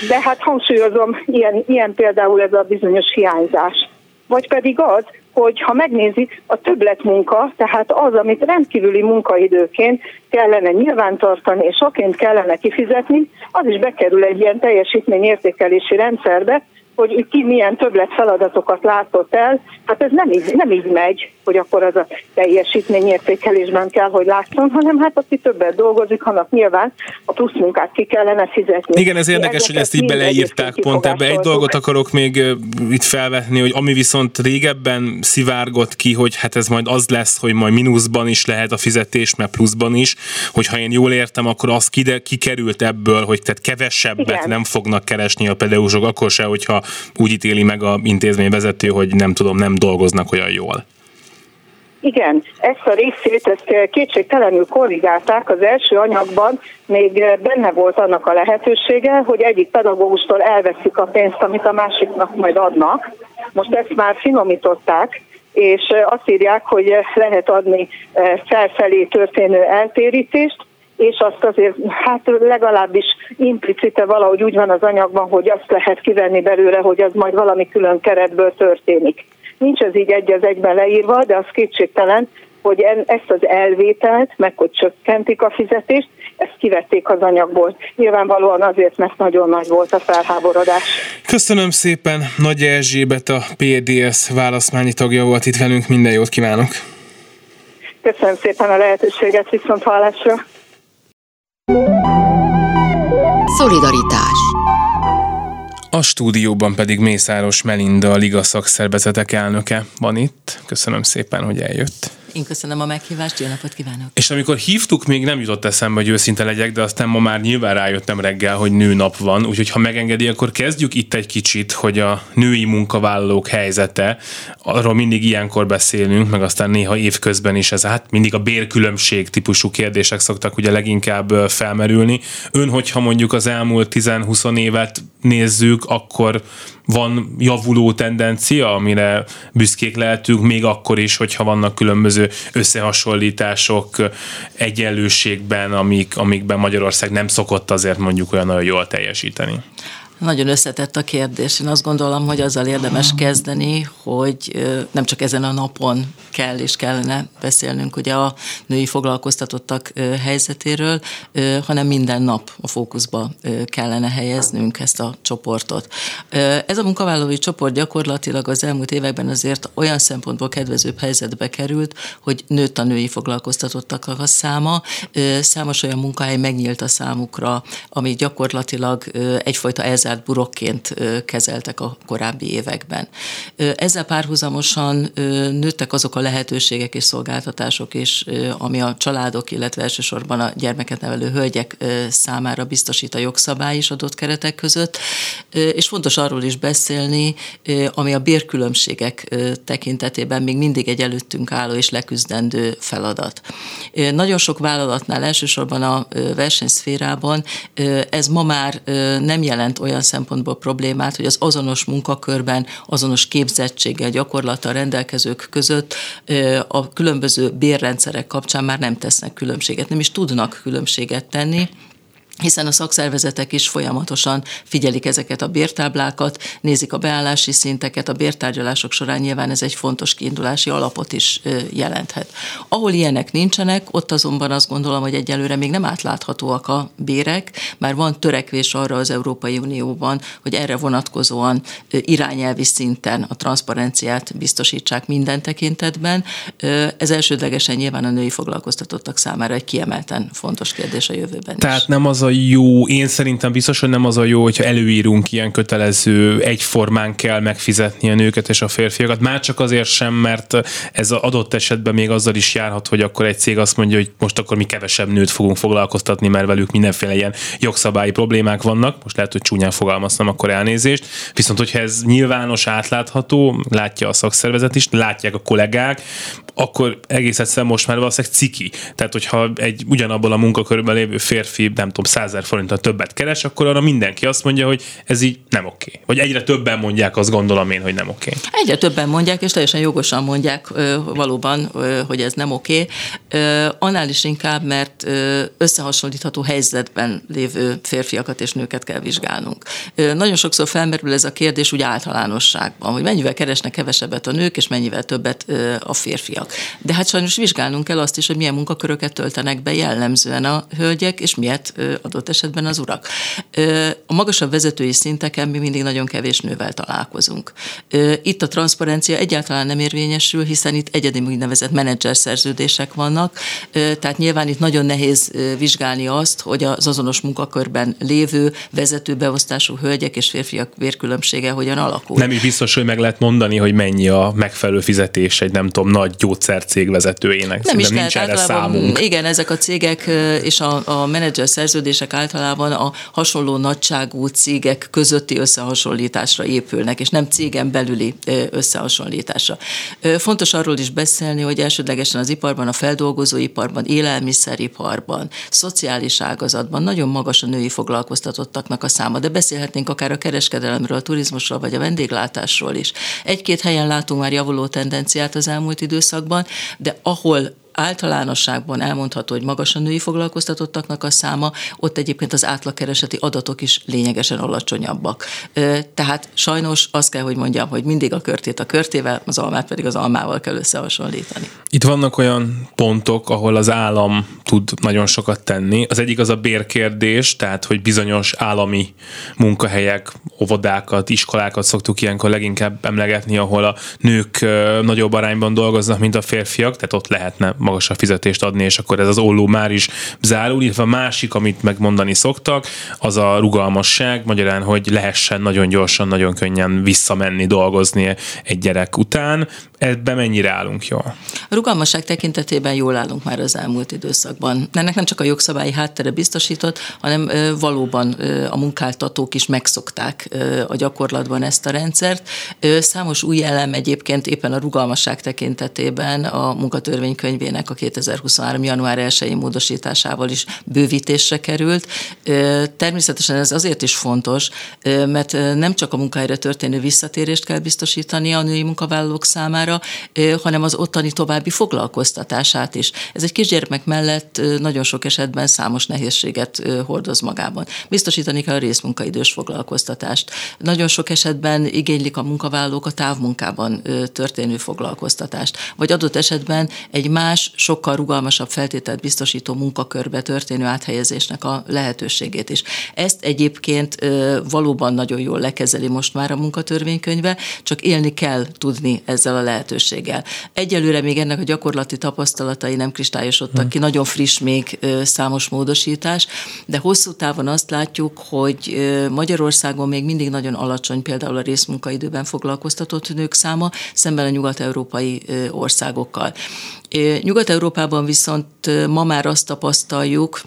De hát hangsúlyozom, ilyen, ilyen például ez a bizonyos hiányzás vagy pedig az, hogy ha megnézik a többletmunka, tehát az, amit rendkívüli munkaidőként kellene nyilvántartani és aként kellene kifizetni, az is bekerül egy ilyen teljesítményértékelési rendszerbe, hogy ki milyen többlet feladatokat látott el, hát ez nem így, nem így megy, hogy akkor az a teljesítményértékelésben kell, hogy látszon, hanem hát aki többet dolgozik, annak nyilván a plusz munkát ki kellene fizetni. Igen, ez érdekes, hogy ezt így beleírták pont ebbe. Egy dolgot akarok még itt felvetni, hogy ami viszont régebben szivárgott ki, hogy hát ez majd az lesz, hogy majd mínuszban is lehet a fizetés, mert pluszban is, hogyha én jól értem, akkor az kikerült ebből, hogy tehát kevesebbet Igen. nem fognak keresni a pedagógusok, akkor se, hogyha úgy ítéli meg a intézmény vezető, hogy nem tudom, nem dolgoznak olyan jól. Igen, ezt a részét ezt kétségtelenül korrigálták. Az első anyagban még benne volt annak a lehetősége, hogy egyik pedagógustól elveszik a pénzt, amit a másiknak majd adnak. Most ezt már finomították, és azt írják, hogy lehet adni felfelé történő eltérítést, és azt azért, hát legalábbis implicite valahogy úgy van az anyagban, hogy azt lehet kivenni belőle, hogy az majd valami külön keretből történik. Nincs ez így egy az egyben leírva, de az kétségtelen, hogy ezt az elvételt, meg hogy csökkentik a fizetést, ezt kivették az anyagból. Nyilvánvalóan azért, mert nagyon nagy volt a felháborodás. Köszönöm szépen, Nagy Erzsébet a PDS válaszmányi tagja volt itt velünk, minden jót kívánok! Köszönöm szépen a lehetőséget, viszont hallásra! Szolidaritás a stúdióban pedig Mészáros Melinda, a Liga szakszervezetek elnöke van itt. Köszönöm szépen, hogy eljött. Én köszönöm a meghívást, jó napot kívánok! És amikor hívtuk, még nem jutott eszembe, hogy őszinte legyek, de aztán ma már nyilván rájöttem reggel, hogy nőnap van, úgyhogy ha megengedi, akkor kezdjük itt egy kicsit, hogy a női munkavállalók helyzete, arról mindig ilyenkor beszélünk, meg aztán néha évközben is ez, hát mindig a bérkülönbség típusú kérdések szoktak ugye leginkább felmerülni. Ön, hogyha mondjuk az elmúlt 10-20 évet nézzük, akkor van javuló tendencia, amire büszkék lehetünk, még akkor is, hogyha vannak különböző összehasonlítások egyenlőségben, amik, amikben Magyarország nem szokott azért mondjuk olyan nagyon jól teljesíteni. Nagyon összetett a kérdés. Én azt gondolom, hogy azzal érdemes kezdeni, hogy nem csak ezen a napon kell és kellene beszélnünk ugye a női foglalkoztatottak helyzetéről, hanem minden nap a fókuszba kellene helyeznünk ezt a csoportot. Ez a munkavállalói csoport gyakorlatilag az elmúlt években azért olyan szempontból kedvezőbb helyzetbe került, hogy nőtt a női foglalkoztatottak a száma, számos olyan munkahely megnyílt a számukra, ami gyakorlatilag egyfajta elzárás kizárt burokként kezeltek a korábbi években. Ezzel párhuzamosan nőttek azok a lehetőségek és szolgáltatások is, ami a családok, illetve elsősorban a gyermeket nevelő hölgyek számára biztosít a jogszabály is adott keretek között, és fontos arról is beszélni, ami a bérkülönbségek tekintetében még mindig egy előttünk álló és leküzdendő feladat. Nagyon sok vállalatnál, elsősorban a versenyszférában ez ma már nem jelent olyan olyan szempontból problémát, hogy az azonos munkakörben, azonos képzettséggel, gyakorlattal rendelkezők között a különböző bérrendszerek kapcsán már nem tesznek különbséget, nem is tudnak különbséget tenni hiszen a szakszervezetek is folyamatosan figyelik ezeket a bértáblákat, nézik a beállási szinteket, a bértárgyalások során nyilván ez egy fontos kiindulási alapot is jelenthet. Ahol ilyenek nincsenek, ott azonban azt gondolom, hogy egyelőre még nem átláthatóak a bérek, már van törekvés arra az Európai Unióban, hogy erre vonatkozóan irányelvi szinten a transzparenciát biztosítsák minden tekintetben. Ez elsődlegesen nyilván a női foglalkoztatottak számára egy kiemelten fontos kérdés a jövőben Tehát is. nem az a jó, én szerintem biztos, hogy nem az a jó, hogyha előírunk ilyen kötelező, egyformán kell megfizetni a nőket és a férfiakat. Már csak azért sem, mert ez adott esetben még azzal is járhat, hogy akkor egy cég azt mondja, hogy most akkor mi kevesebb nőt fogunk foglalkoztatni, mert velük mindenféle ilyen jogszabályi problémák vannak. Most lehet, hogy csúnyán fogalmaztam, akkor elnézést. Viszont, hogyha ez nyilvános, átlátható, látja a szakszervezet is, látják a kollégák, akkor egész egyszerűen most már valószínűleg ciki. Tehát, hogyha egy ugyanabban a munkakörben lévő férfi, nem tudom, 100 forinttal többet keres, akkor arra mindenki azt mondja, hogy ez így nem oké. Vagy egyre többen mondják, azt gondolom én, hogy nem oké. Egyre többen mondják, és teljesen jogosan mondják valóban, hogy ez nem oké. Annál is inkább, mert összehasonlítható helyzetben lévő férfiakat és nőket kell vizsgálnunk. Nagyon sokszor felmerül ez a kérdés úgy általánosságban, hogy mennyivel keresnek kevesebbet a nők, és mennyivel többet a férfiak. De hát sajnos vizsgálnunk kell azt is, hogy milyen munkaköröket töltenek be jellemzően a hölgyek, és miért adott esetben az urak. A magasabb vezetői szinteken mi mindig nagyon kevés nővel találkozunk. Itt a transzparencia egyáltalán nem érvényesül, hiszen itt egyedi úgynevezett menedzser szerződések vannak, tehát nyilván itt nagyon nehéz vizsgálni azt, hogy az azonos munkakörben lévő vezetőbeosztású hölgyek és férfiak vérkülönbsége hogyan alakul. Nem is biztos, hogy meg lehet mondani, hogy mennyi a megfelelő fizetés egy nem tudom, nagy gyógyszercég vezetőjének. Nem Szerintem is lehet, nincs erre számunk. Igen, ezek a cégek és a, a menedzser szerződések szerződések általában a hasonló nagyságú cégek közötti összehasonlításra épülnek, és nem cégen belüli összehasonlításra. Fontos arról is beszélni, hogy elsődlegesen az iparban, a feldolgozóiparban, élelmiszeriparban, szociális ágazatban nagyon magas a női foglalkoztatottaknak a száma, de beszélhetnénk akár a kereskedelemről, a turizmusról vagy a vendéglátásról is. Egy-két helyen látunk már javuló tendenciát az elmúlt időszakban, de ahol általánosságban elmondható, hogy magas a női foglalkoztatottaknak a száma, ott egyébként az átlagkereseti adatok is lényegesen alacsonyabbak. Tehát sajnos azt kell, hogy mondjam, hogy mindig a körtét a körtével, az almát pedig az almával kell összehasonlítani. Itt vannak olyan pontok, ahol az állam tud nagyon sokat tenni. Az egyik az a bérkérdés, tehát hogy bizonyos állami munkahelyek, óvodákat, iskolákat szoktuk ilyenkor leginkább emlegetni, ahol a nők nagyobb arányban dolgoznak, mint a férfiak, tehát ott lehetne magasabb fizetést adni, és akkor ez az olló már is zárul, illetve a másik, amit megmondani szoktak, az a rugalmasság, magyarán, hogy lehessen nagyon gyorsan, nagyon könnyen visszamenni, dolgozni egy gyerek után. Ebben mennyire állunk jól? A rugalmasság tekintetében jól állunk már az elmúlt időszakban. Ennek nem csak a jogszabályi háttere biztosított, hanem valóban a munkáltatók is megszokták a gyakorlatban ezt a rendszert. Számos új elem egyébként éppen a rugalmasság tekintetében a munkatörvénykönyvének a 2023. január 1 módosításával is bővítésre került. Természetesen ez azért is fontos, mert nem csak a munkahelyre történő visszatérést kell biztosítani a női munkavállalók számára, hanem az ottani további foglalkoztatását is. Ez egy kisgyermek mellett nagyon sok esetben számos nehézséget hordoz magában. Biztosítani kell a részmunkaidős foglalkoztatást. Nagyon sok esetben igénylik a munkavállalók a távmunkában történő foglalkoztatást, vagy adott esetben egy más, sokkal rugalmasabb feltételt biztosító munkakörbe történő áthelyezésnek a lehetőségét is. Ezt egyébként valóban nagyon jól lekezeli most már a munkatörvénykönyve, csak élni kell tudni ezzel a lehetőséggel. Egyelőre még ennek a gyakorlati tapasztalatai nem kristályosodtak ki, nagyon friss még számos módosítás, de hosszú távon azt látjuk, hogy Magyarországon még mindig nagyon alacsony például a részmunkaidőben foglalkoztatott nők száma, szemben a nyugat-európai országokkal. Nyugat-Európában viszont ma már azt tapasztaljuk,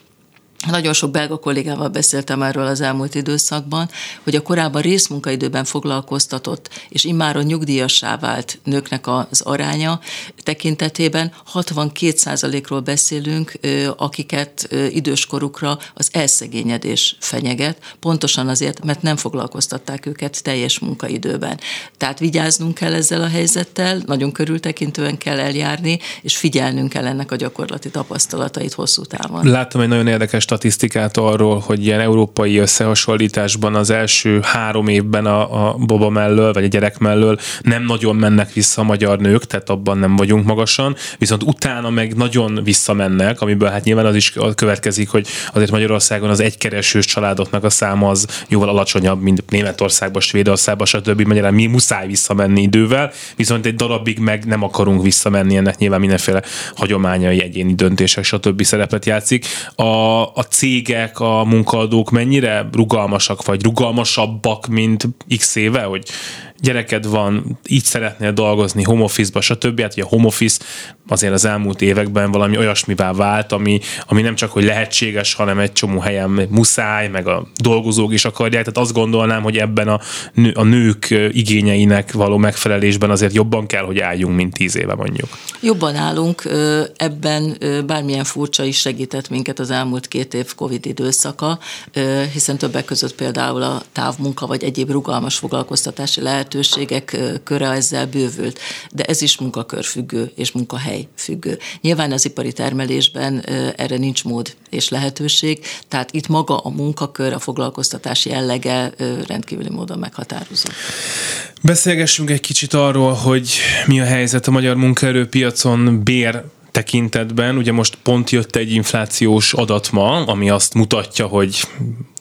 nagyon sok belga kollégával beszéltem erről az elmúlt időszakban, hogy a korábban részmunkaidőben foglalkoztatott és immáron nyugdíjassá vált nőknek az aránya tekintetében 62%-ról beszélünk, akiket időskorukra az elszegényedés fenyeget, pontosan azért, mert nem foglalkoztatták őket teljes munkaidőben. Tehát vigyáznunk kell ezzel a helyzettel, nagyon körültekintően kell eljárni, és figyelnünk kell ennek a gyakorlati tapasztalatait hosszú távon. Láttam egy nagyon érdekes statisztikát arról, hogy ilyen európai összehasonlításban az első három évben a, a boba mellől, vagy a gyerek mellől nem nagyon mennek vissza a magyar nők, tehát abban nem vagyunk magasan, viszont utána meg nagyon visszamennek, amiből hát nyilván az is következik, hogy azért Magyarországon az egykeresős családoknak a száma az jóval alacsonyabb, mint Németországban, Svédországban, stb. Magyarán mi muszáj visszamenni idővel, viszont egy darabig meg nem akarunk visszamenni, ennek nyilván mindenféle hagyományai, egyéni döntések, stb. szerepet játszik. A, a cégek, a munkaadók mennyire rugalmasak, vagy rugalmasabbak, mint x éve, hogy gyereked van, így szeretnél dolgozni home office-ba, stb. Hát ugye a home office azért az elmúlt években valami olyasmivá vált, ami, ami nem csak hogy lehetséges, hanem egy csomó helyen muszáj, meg a dolgozók is akarják. Tehát azt gondolnám, hogy ebben a, nő, a nők igényeinek való megfelelésben azért jobban kell, hogy álljunk, mint tíz éve mondjuk. Jobban állunk, ebben bármilyen furcsa is segített minket az elmúlt két év Covid időszaka, hiszen többek között például a távmunka vagy egyéb rugalmas foglalkoztatási lehetőségek köre ezzel bővült, de ez is munkakörfüggő és munkahely függő. Nyilván az ipari termelésben erre nincs mód és lehetőség, tehát itt maga a munkakör, a foglalkoztatási jellege rendkívüli módon meghatározó. Beszélgessünk egy kicsit arról, hogy mi a helyzet a magyar munkaerőpiacon bér tekintetben. Ugye most pont jött egy inflációs adat ma, ami azt mutatja, hogy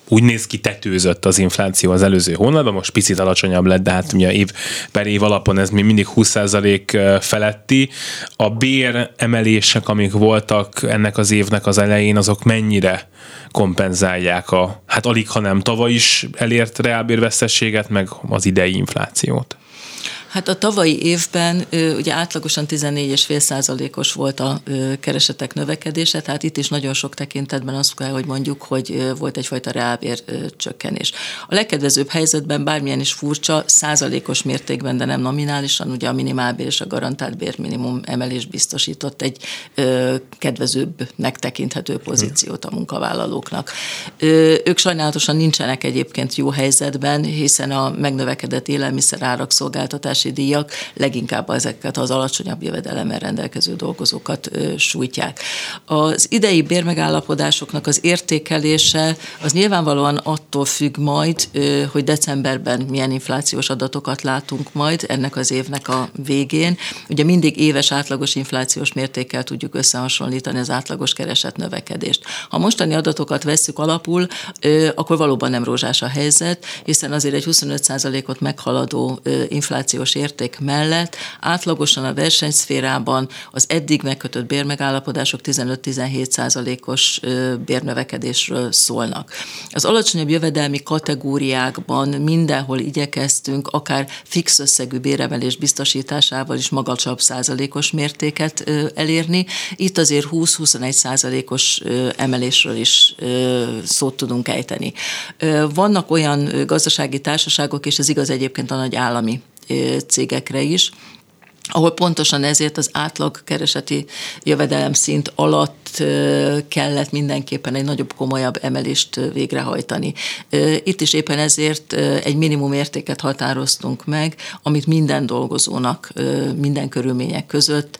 úgy néz ki tetőzött az infláció az előző hónapban, most picit alacsonyabb lett, de hát ugye év per év alapon ez még mindig 20% feletti. A bér emelések, amik voltak ennek az évnek az elején, azok mennyire kompenzálják a, hát alig, ha nem tavaly is elért reálbérvesztességet, meg az idei inflációt? Hát a tavalyi évben ugye átlagosan 14,5 százalékos volt a keresetek növekedése, tehát itt is nagyon sok tekintetben azt kell, hogy mondjuk, hogy volt egyfajta reálbér csökkenés. A legkedvezőbb helyzetben bármilyen is furcsa, százalékos mértékben, de nem nominálisan, ugye a minimálbér és a garantált bérminimum emelés biztosított egy kedvezőbbnek tekinthető pozíciót a munkavállalóknak. Ők sajnálatosan nincsenek egyébként jó helyzetben, hiszen a megnövekedett élelmiszerárak szolgáltatás elbocsátási díjak leginkább ezeket az alacsonyabb jövedelemmel rendelkező dolgozókat sújtják. Az idei bérmegállapodásoknak az értékelése az nyilvánvalóan attól függ majd, hogy decemberben milyen inflációs adatokat látunk majd ennek az évnek a végén. Ugye mindig éves átlagos inflációs mértékkel tudjuk összehasonlítani az átlagos kereset növekedést. Ha mostani adatokat vesszük alapul, akkor valóban nem rózsás a helyzet, hiszen azért egy 25%-ot meghaladó inflációs érték mellett átlagosan a versenyszférában az eddig megkötött bérmegállapodások 15-17%-os bérnövekedésről szólnak. Az alacsonyabb jövedelmi kategóriákban mindenhol igyekeztünk akár fix összegű béremelés biztosításával is magasabb százalékos mértéket elérni. Itt azért 20-21 százalékos emelésről is szót tudunk ejteni. Vannak olyan gazdasági társaságok, és ez igaz egyébként a nagy állami cégekre is, ahol pontosan ezért az átlag kereseti jövedelemszint alatt kellett mindenképpen egy nagyobb, komolyabb emelést végrehajtani. Itt is éppen ezért egy minimum értéket határoztunk meg, amit minden dolgozónak minden körülmények között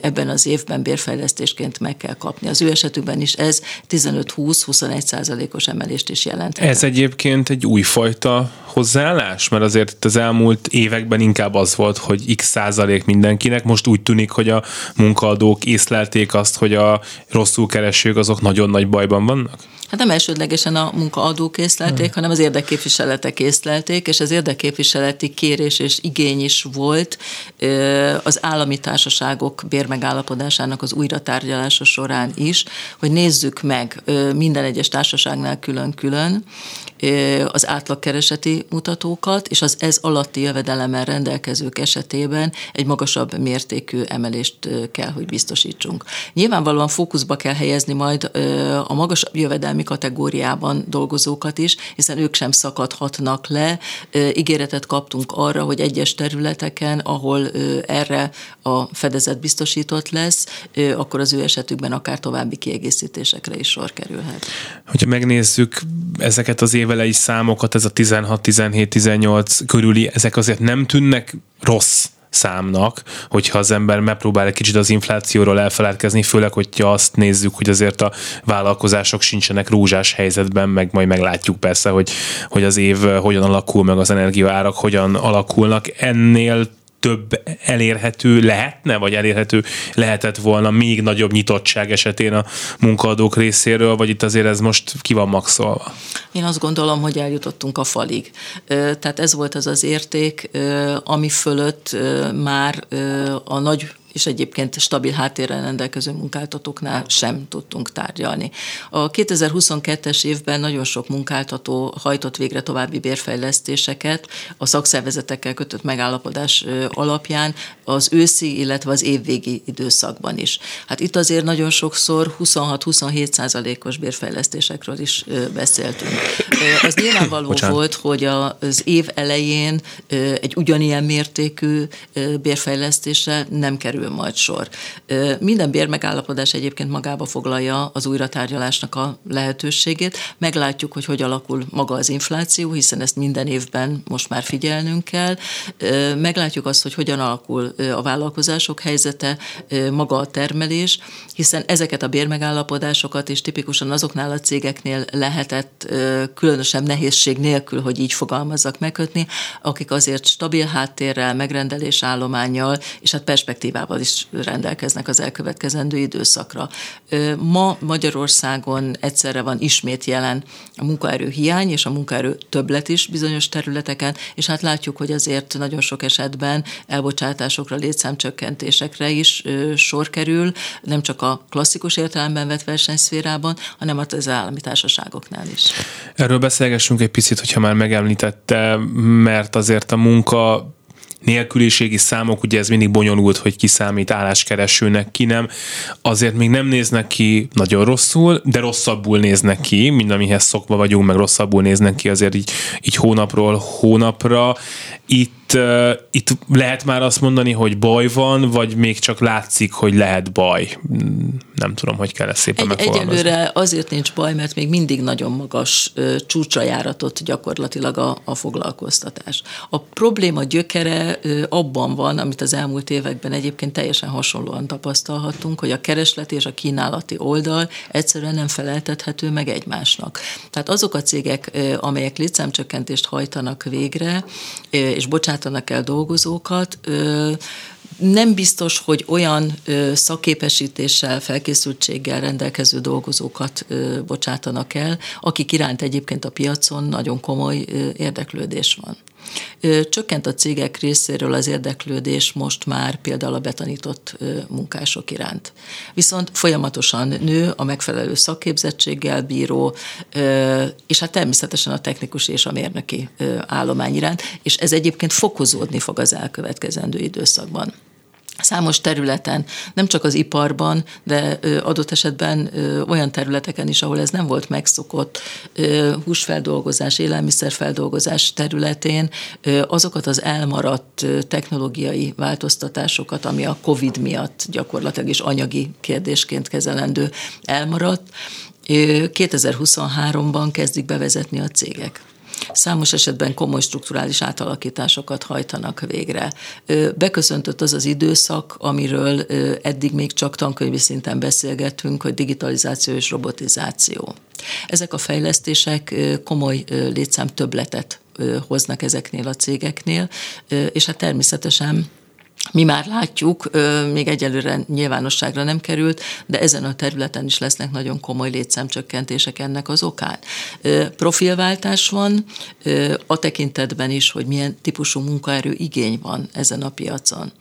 ebben az évben bérfejlesztésként meg kell kapni. Az ő esetükben is ez 15-20-21 százalékos emelést is jelent. Ez egyébként egy újfajta hozzáállás? Mert azért itt az elmúlt években inkább az volt, hogy x százalék mindenkinek, most úgy tűnik, hogy a munkaadók észlelték azt, hogy a rosszul keresők azok nagyon nagy bajban vannak? Hát nem elsődlegesen a munkaadók észlelték, hmm. hanem az érdekképviseletek észlelték, és az érdekképviseleti kérés és igény is volt az állami társaságok bérmegállapodásának az újratárgyalása során is, hogy nézzük meg minden egyes társaságnál külön-külön az átlagkereseti mutatókat, és az ez alatti jövedelemmel rendelkezők esetében egy magasabb mértékű emelést kell, hogy biztosítsunk. Nyilvánvalóan fókuszba kell helyezni majd a magasabb jövedelmi kategóriában dolgozókat is, hiszen ők sem szakadhatnak le. Ígéretet kaptunk arra, hogy egyes területeken, ahol erre a fedezet biztosított lesz, akkor az ő esetükben akár további kiegészítésekre is sor kerülhet. Hogyha megnézzük ezeket az évelei számokat, ez a 16, 17, 18 körüli, ezek azért nem tűnnek rossz számnak, hogyha az ember megpróbál egy kicsit az inflációról elfeledkezni, főleg, hogyha azt nézzük, hogy azért a vállalkozások sincsenek rózsás helyzetben, meg majd meglátjuk persze, hogy, hogy az év hogyan alakul, meg az energiaárak hogyan alakulnak. Ennél több elérhető lehetne, vagy elérhető lehetett volna még nagyobb nyitottság esetén a munkaadók részéről, vagy itt azért ez most ki van maxolva? Én azt gondolom, hogy eljutottunk a falig. Tehát ez volt az az érték, ami fölött már a nagy és egyébként stabil háttérrel rendelkező munkáltatóknál sem tudtunk tárgyalni. A 2022-es évben nagyon sok munkáltató hajtott végre további bérfejlesztéseket a szakszervezetekkel kötött megállapodás alapján az őszi, illetve az évvégi időszakban is. Hát itt azért nagyon sokszor 26-27 százalékos bérfejlesztésekről is beszéltünk. Az nyilvánvaló Bocsánat. volt, hogy az év elején egy ugyanilyen mértékű bérfejlesztésre nem kerül kerül majd sor. Minden bérmegállapodás egyébként magába foglalja az újratárgyalásnak a lehetőségét. Meglátjuk, hogy hogy alakul maga az infláció, hiszen ezt minden évben most már figyelnünk kell. Meglátjuk azt, hogy hogyan alakul a vállalkozások helyzete, maga a termelés, hiszen ezeket a bérmegállapodásokat is tipikusan azoknál a cégeknél lehetett különösebb nehézség nélkül, hogy így fogalmazzak megkötni, akik azért stabil háttérrel, megrendelés állományjal és hát perspektívával tudásával is rendelkeznek az elkövetkezendő időszakra. Ma Magyarországon egyszerre van ismét jelen a munkaerő hiány és a munkaerő többlet is bizonyos területeken, és hát látjuk, hogy azért nagyon sok esetben elbocsátásokra, létszámcsökkentésekre is sor kerül, nem csak a klasszikus értelemben vett versenyszférában, hanem az állami társaságoknál is. Erről beszélgessünk egy picit, hogyha már megemlítette, mert azért a munka nélküliségi számok, ugye ez mindig bonyolult, hogy ki számít álláskeresőnek, ki nem, azért még nem néznek ki nagyon rosszul, de rosszabbul néznek ki, mint amihez szokva vagyunk, meg rosszabbul néznek ki azért így, így hónapról hónapra. Itt itt, uh, itt lehet már azt mondani, hogy baj van, vagy még csak látszik, hogy lehet baj? Nem tudom, hogy kell ezt szépen Egy, Egyelőre azért nincs baj, mert még mindig nagyon magas uh, csúcsra járatott gyakorlatilag a, a foglalkoztatás. A probléma gyökere uh, abban van, amit az elmúlt években egyébként teljesen hasonlóan tapasztalhattunk, hogy a kereslet és a kínálati oldal egyszerűen nem feleltethető meg egymásnak. Tehát azok a cégek, amelyek létszámcsökkentést hajtanak végre, és bocsátanak el dolgozókat, nem biztos, hogy olyan szakképesítéssel, felkészültséggel rendelkező dolgozókat bocsátanak el, akik iránt egyébként a piacon nagyon komoly érdeklődés van. Csökkent a cégek részéről az érdeklődés most már például a betanított munkások iránt. Viszont folyamatosan nő a megfelelő szakképzettséggel bíró, és hát természetesen a technikus és a mérnöki állomány iránt, és ez egyébként fokozódni fog az elkövetkezendő időszakban számos területen, nem csak az iparban, de adott esetben olyan területeken is, ahol ez nem volt megszokott, húsfeldolgozás, élelmiszerfeldolgozás területén azokat az elmaradt technológiai változtatásokat, ami a COVID miatt gyakorlatilag is anyagi kérdésként kezelendő elmaradt, 2023-ban kezdik bevezetni a cégek számos esetben komoly strukturális átalakításokat hajtanak végre. Beköszöntött az az időszak, amiről eddig még csak tankönyvi szinten beszélgettünk, hogy digitalizáció és robotizáció. Ezek a fejlesztések komoly létszám többletet hoznak ezeknél a cégeknél, és hát természetesen mi már látjuk, még egyelőre nyilvánosságra nem került, de ezen a területen is lesznek nagyon komoly létszámcsökkentések ennek az okán. Profilváltás van, a tekintetben is, hogy milyen típusú munkaerő igény van ezen a piacon.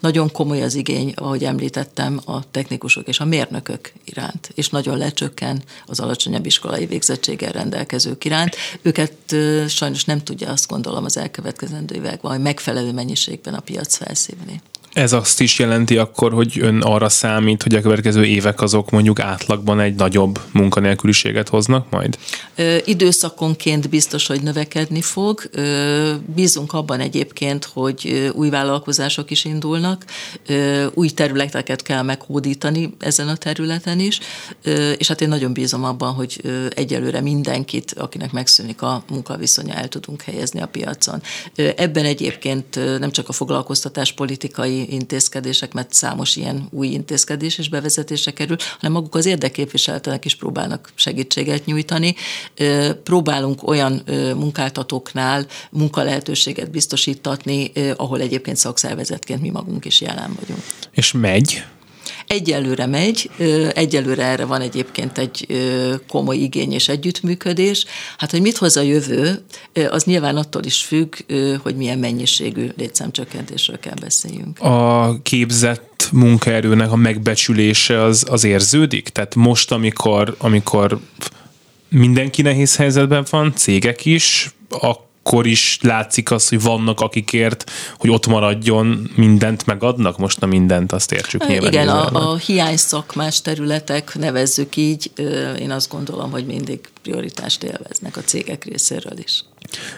Nagyon komoly az igény, ahogy említettem, a technikusok és a mérnökök iránt, és nagyon lecsökken az alacsonyabb iskolai végzettséggel rendelkezők iránt. Őket sajnos nem tudja azt gondolom az elkövetkezendő években, hogy megfelelő mennyiségben a piac felszívni. Okay. Ez azt is jelenti akkor, hogy ön arra számít, hogy a következő évek azok mondjuk átlagban egy nagyobb munkanélküliséget hoznak majd? Ö, időszakonként biztos, hogy növekedni fog. Ö, bízunk abban egyébként, hogy új vállalkozások is indulnak, ö, új területeket kell meghódítani ezen a területen is, ö, és hát én nagyon bízom abban, hogy egyelőre mindenkit, akinek megszűnik a munkaviszonya, el tudunk helyezni a piacon. Ö, ebben egyébként nem csak a foglalkoztatás politikai intézkedések, mert számos ilyen új intézkedés is bevezetése kerül, hanem maguk az érdekképviseletenek is próbálnak segítséget nyújtani. Próbálunk olyan munkáltatóknál munkalehetőséget biztosítatni, ahol egyébként szakszervezetként mi magunk is jelen vagyunk. És megy? Egyelőre megy, egyelőre erre van egyébként egy komoly igény és együttműködés. Hát, hogy mit hoz a jövő, az nyilván attól is függ, hogy milyen mennyiségű létszámcsökkentésről kell beszéljünk. A képzett munkaerőnek a megbecsülése az, az érződik? Tehát most, amikor, amikor mindenki nehéz helyzetben van, cégek is, akkor akkor is látszik az, hogy vannak akikért, hogy ott maradjon, mindent megadnak? Most na mindent, azt értsük nyilván. Igen, a, a hiány szakmás területek, nevezzük így, én azt gondolom, hogy mindig prioritást élveznek a cégek részéről is.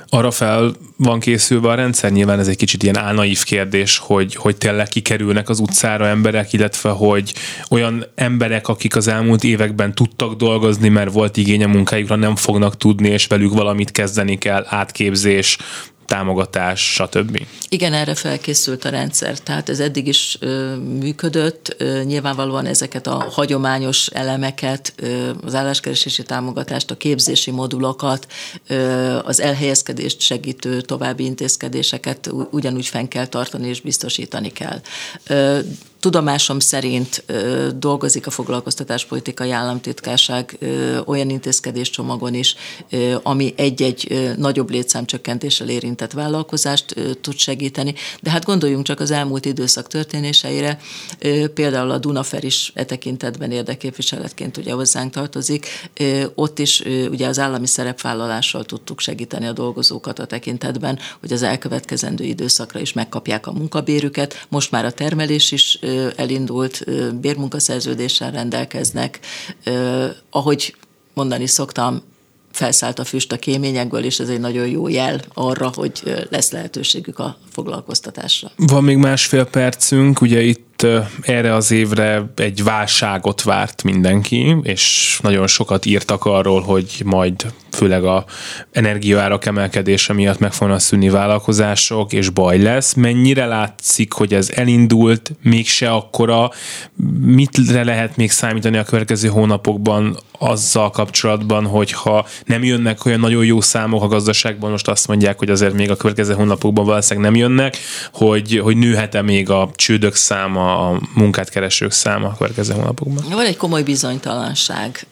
Arra fel van készülve a rendszer, nyilván ez egy kicsit ilyen álnaív kérdés, hogy, hogy tényleg kikerülnek az utcára emberek, illetve hogy olyan emberek, akik az elmúlt években tudtak dolgozni, mert volt igény a munkájukra, nem fognak tudni, és velük valamit kezdeni kell, átképzés, támogatás, stb. Igen, erre felkészült a rendszer, tehát ez eddig is ö, működött. Ö, nyilvánvalóan ezeket a hagyományos elemeket, ö, az álláskeresési támogatást, a képzési modulokat, ö, az elhelyezkedést segítő további intézkedéseket ugyanúgy fenn kell tartani és biztosítani kell. Ö, Tudomásom szerint dolgozik a foglalkoztatáspolitikai államtitkárság olyan intézkedéscsomagon is, ami egy-egy nagyobb létszámcsökkentéssel érintett vállalkozást tud segíteni. De hát gondoljunk csak az elmúlt időszak történéseire, például a Dunafer is e tekintetben érdeképviseletként ugye hozzánk tartozik. Ott is ugye az állami szerepvállalással tudtuk segíteni a dolgozókat a tekintetben, hogy az elkövetkezendő időszakra is megkapják a munkabérüket. Most már a termelés is elindult bérmunkaszerződéssel rendelkeznek. Ahogy mondani szoktam, felszállt a füst a kéményekből, és ez egy nagyon jó jel arra, hogy lesz lehetőségük a foglalkoztatásra. Van még másfél percünk, ugye itt erre az évre egy válságot várt mindenki, és nagyon sokat írtak arról, hogy majd főleg a energiaárak emelkedése miatt meg fognak szűnni vállalkozások, és baj lesz. Mennyire látszik, hogy ez elindult, mégse akkora, mit lehet még számítani a következő hónapokban azzal kapcsolatban, hogyha nem jönnek olyan nagyon jó számok a gazdaságban, most azt mondják, hogy azért még a következő hónapokban valószínűleg nem jönnek, hogy, hogy nőhet-e még a csődök száma, a munkát keresők száma a következő hónapokban? Van egy komoly bizonytalanság.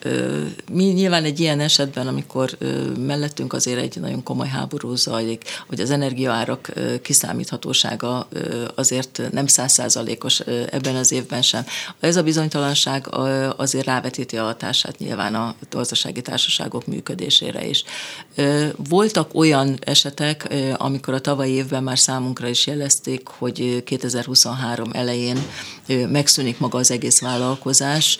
Mi nyilván egy ilyen esetben, amikor mellettünk azért egy nagyon komoly háború zajlik, hogy az energiaárak kiszámíthatósága azért nem százszázalékos ebben az évben sem. Ez a bizonytalanság azért rávetíti a hatását nyilván a gazdasági társaságok működésére is. Voltak olyan esetek, amikor a tavalyi évben már számunkra is jelezték, hogy 2023 elején megszűnik maga az egész vállalkozás,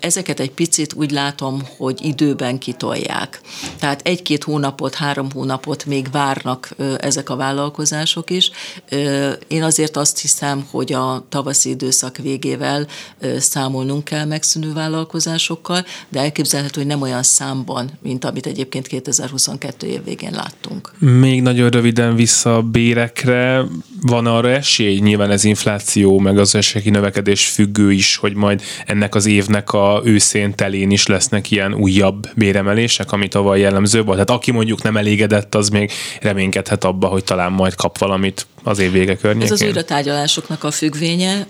Ezeket egy picit úgy látom, hogy időben kitolják. Tehát egy-két hónapot, három hónapot még várnak ezek a vállalkozások is. Én azért azt hiszem, hogy a tavaszi időszak végével számolnunk kell megszűnő vállalkozásokkal, de elképzelhető, hogy nem olyan számban, mint amit egyébként 2022 év végén láttunk. Még nagyon röviden vissza a bérekre. Van arra esély? Nyilván ez infláció, meg az esély növekedés függő is, hogy majd ennek az évnek a őszén telén is lesznek ilyen újabb béremelések, ami tavaly jellemző volt. Tehát aki mondjuk nem elégedett, az még reménykedhet abba, hogy talán majd kap valamit az év vége környékén. Ez az újratárgyalásoknak a függvénye.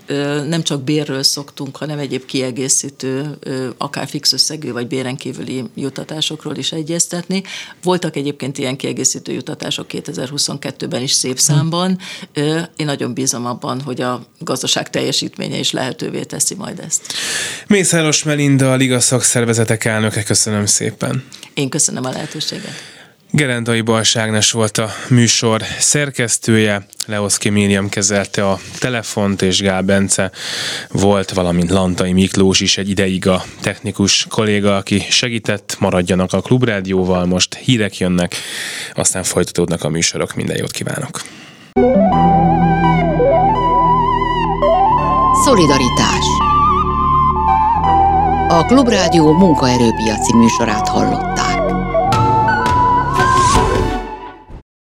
Nem csak bérről szoktunk, hanem egyéb kiegészítő, akár fix összegű vagy béren kívüli jutatásokról is egyeztetni. Voltak egyébként ilyen kiegészítő jutatások 2022-ben is szép számban. Én nagyon bízom abban, hogy a gazdaság teljesítménye is lehetővé teszi majd ezt. Mészáros Melinda, a Liga Szakszervezetek elnöke, köszönöm szépen. Én köszönöm a lehetőséget. Gerendai Balságnes volt a műsor szerkesztője, Leoszki Miriam kezelte a telefont, és Gál Bence volt, valamint Lantai Miklós is egy ideig a technikus kolléga, aki segített, maradjanak a Klubrádióval, most hírek jönnek, aztán folytatódnak a műsorok, minden jót kívánok! Szolidaritás A Klubrádió munkaerőpiaci műsorát hallott.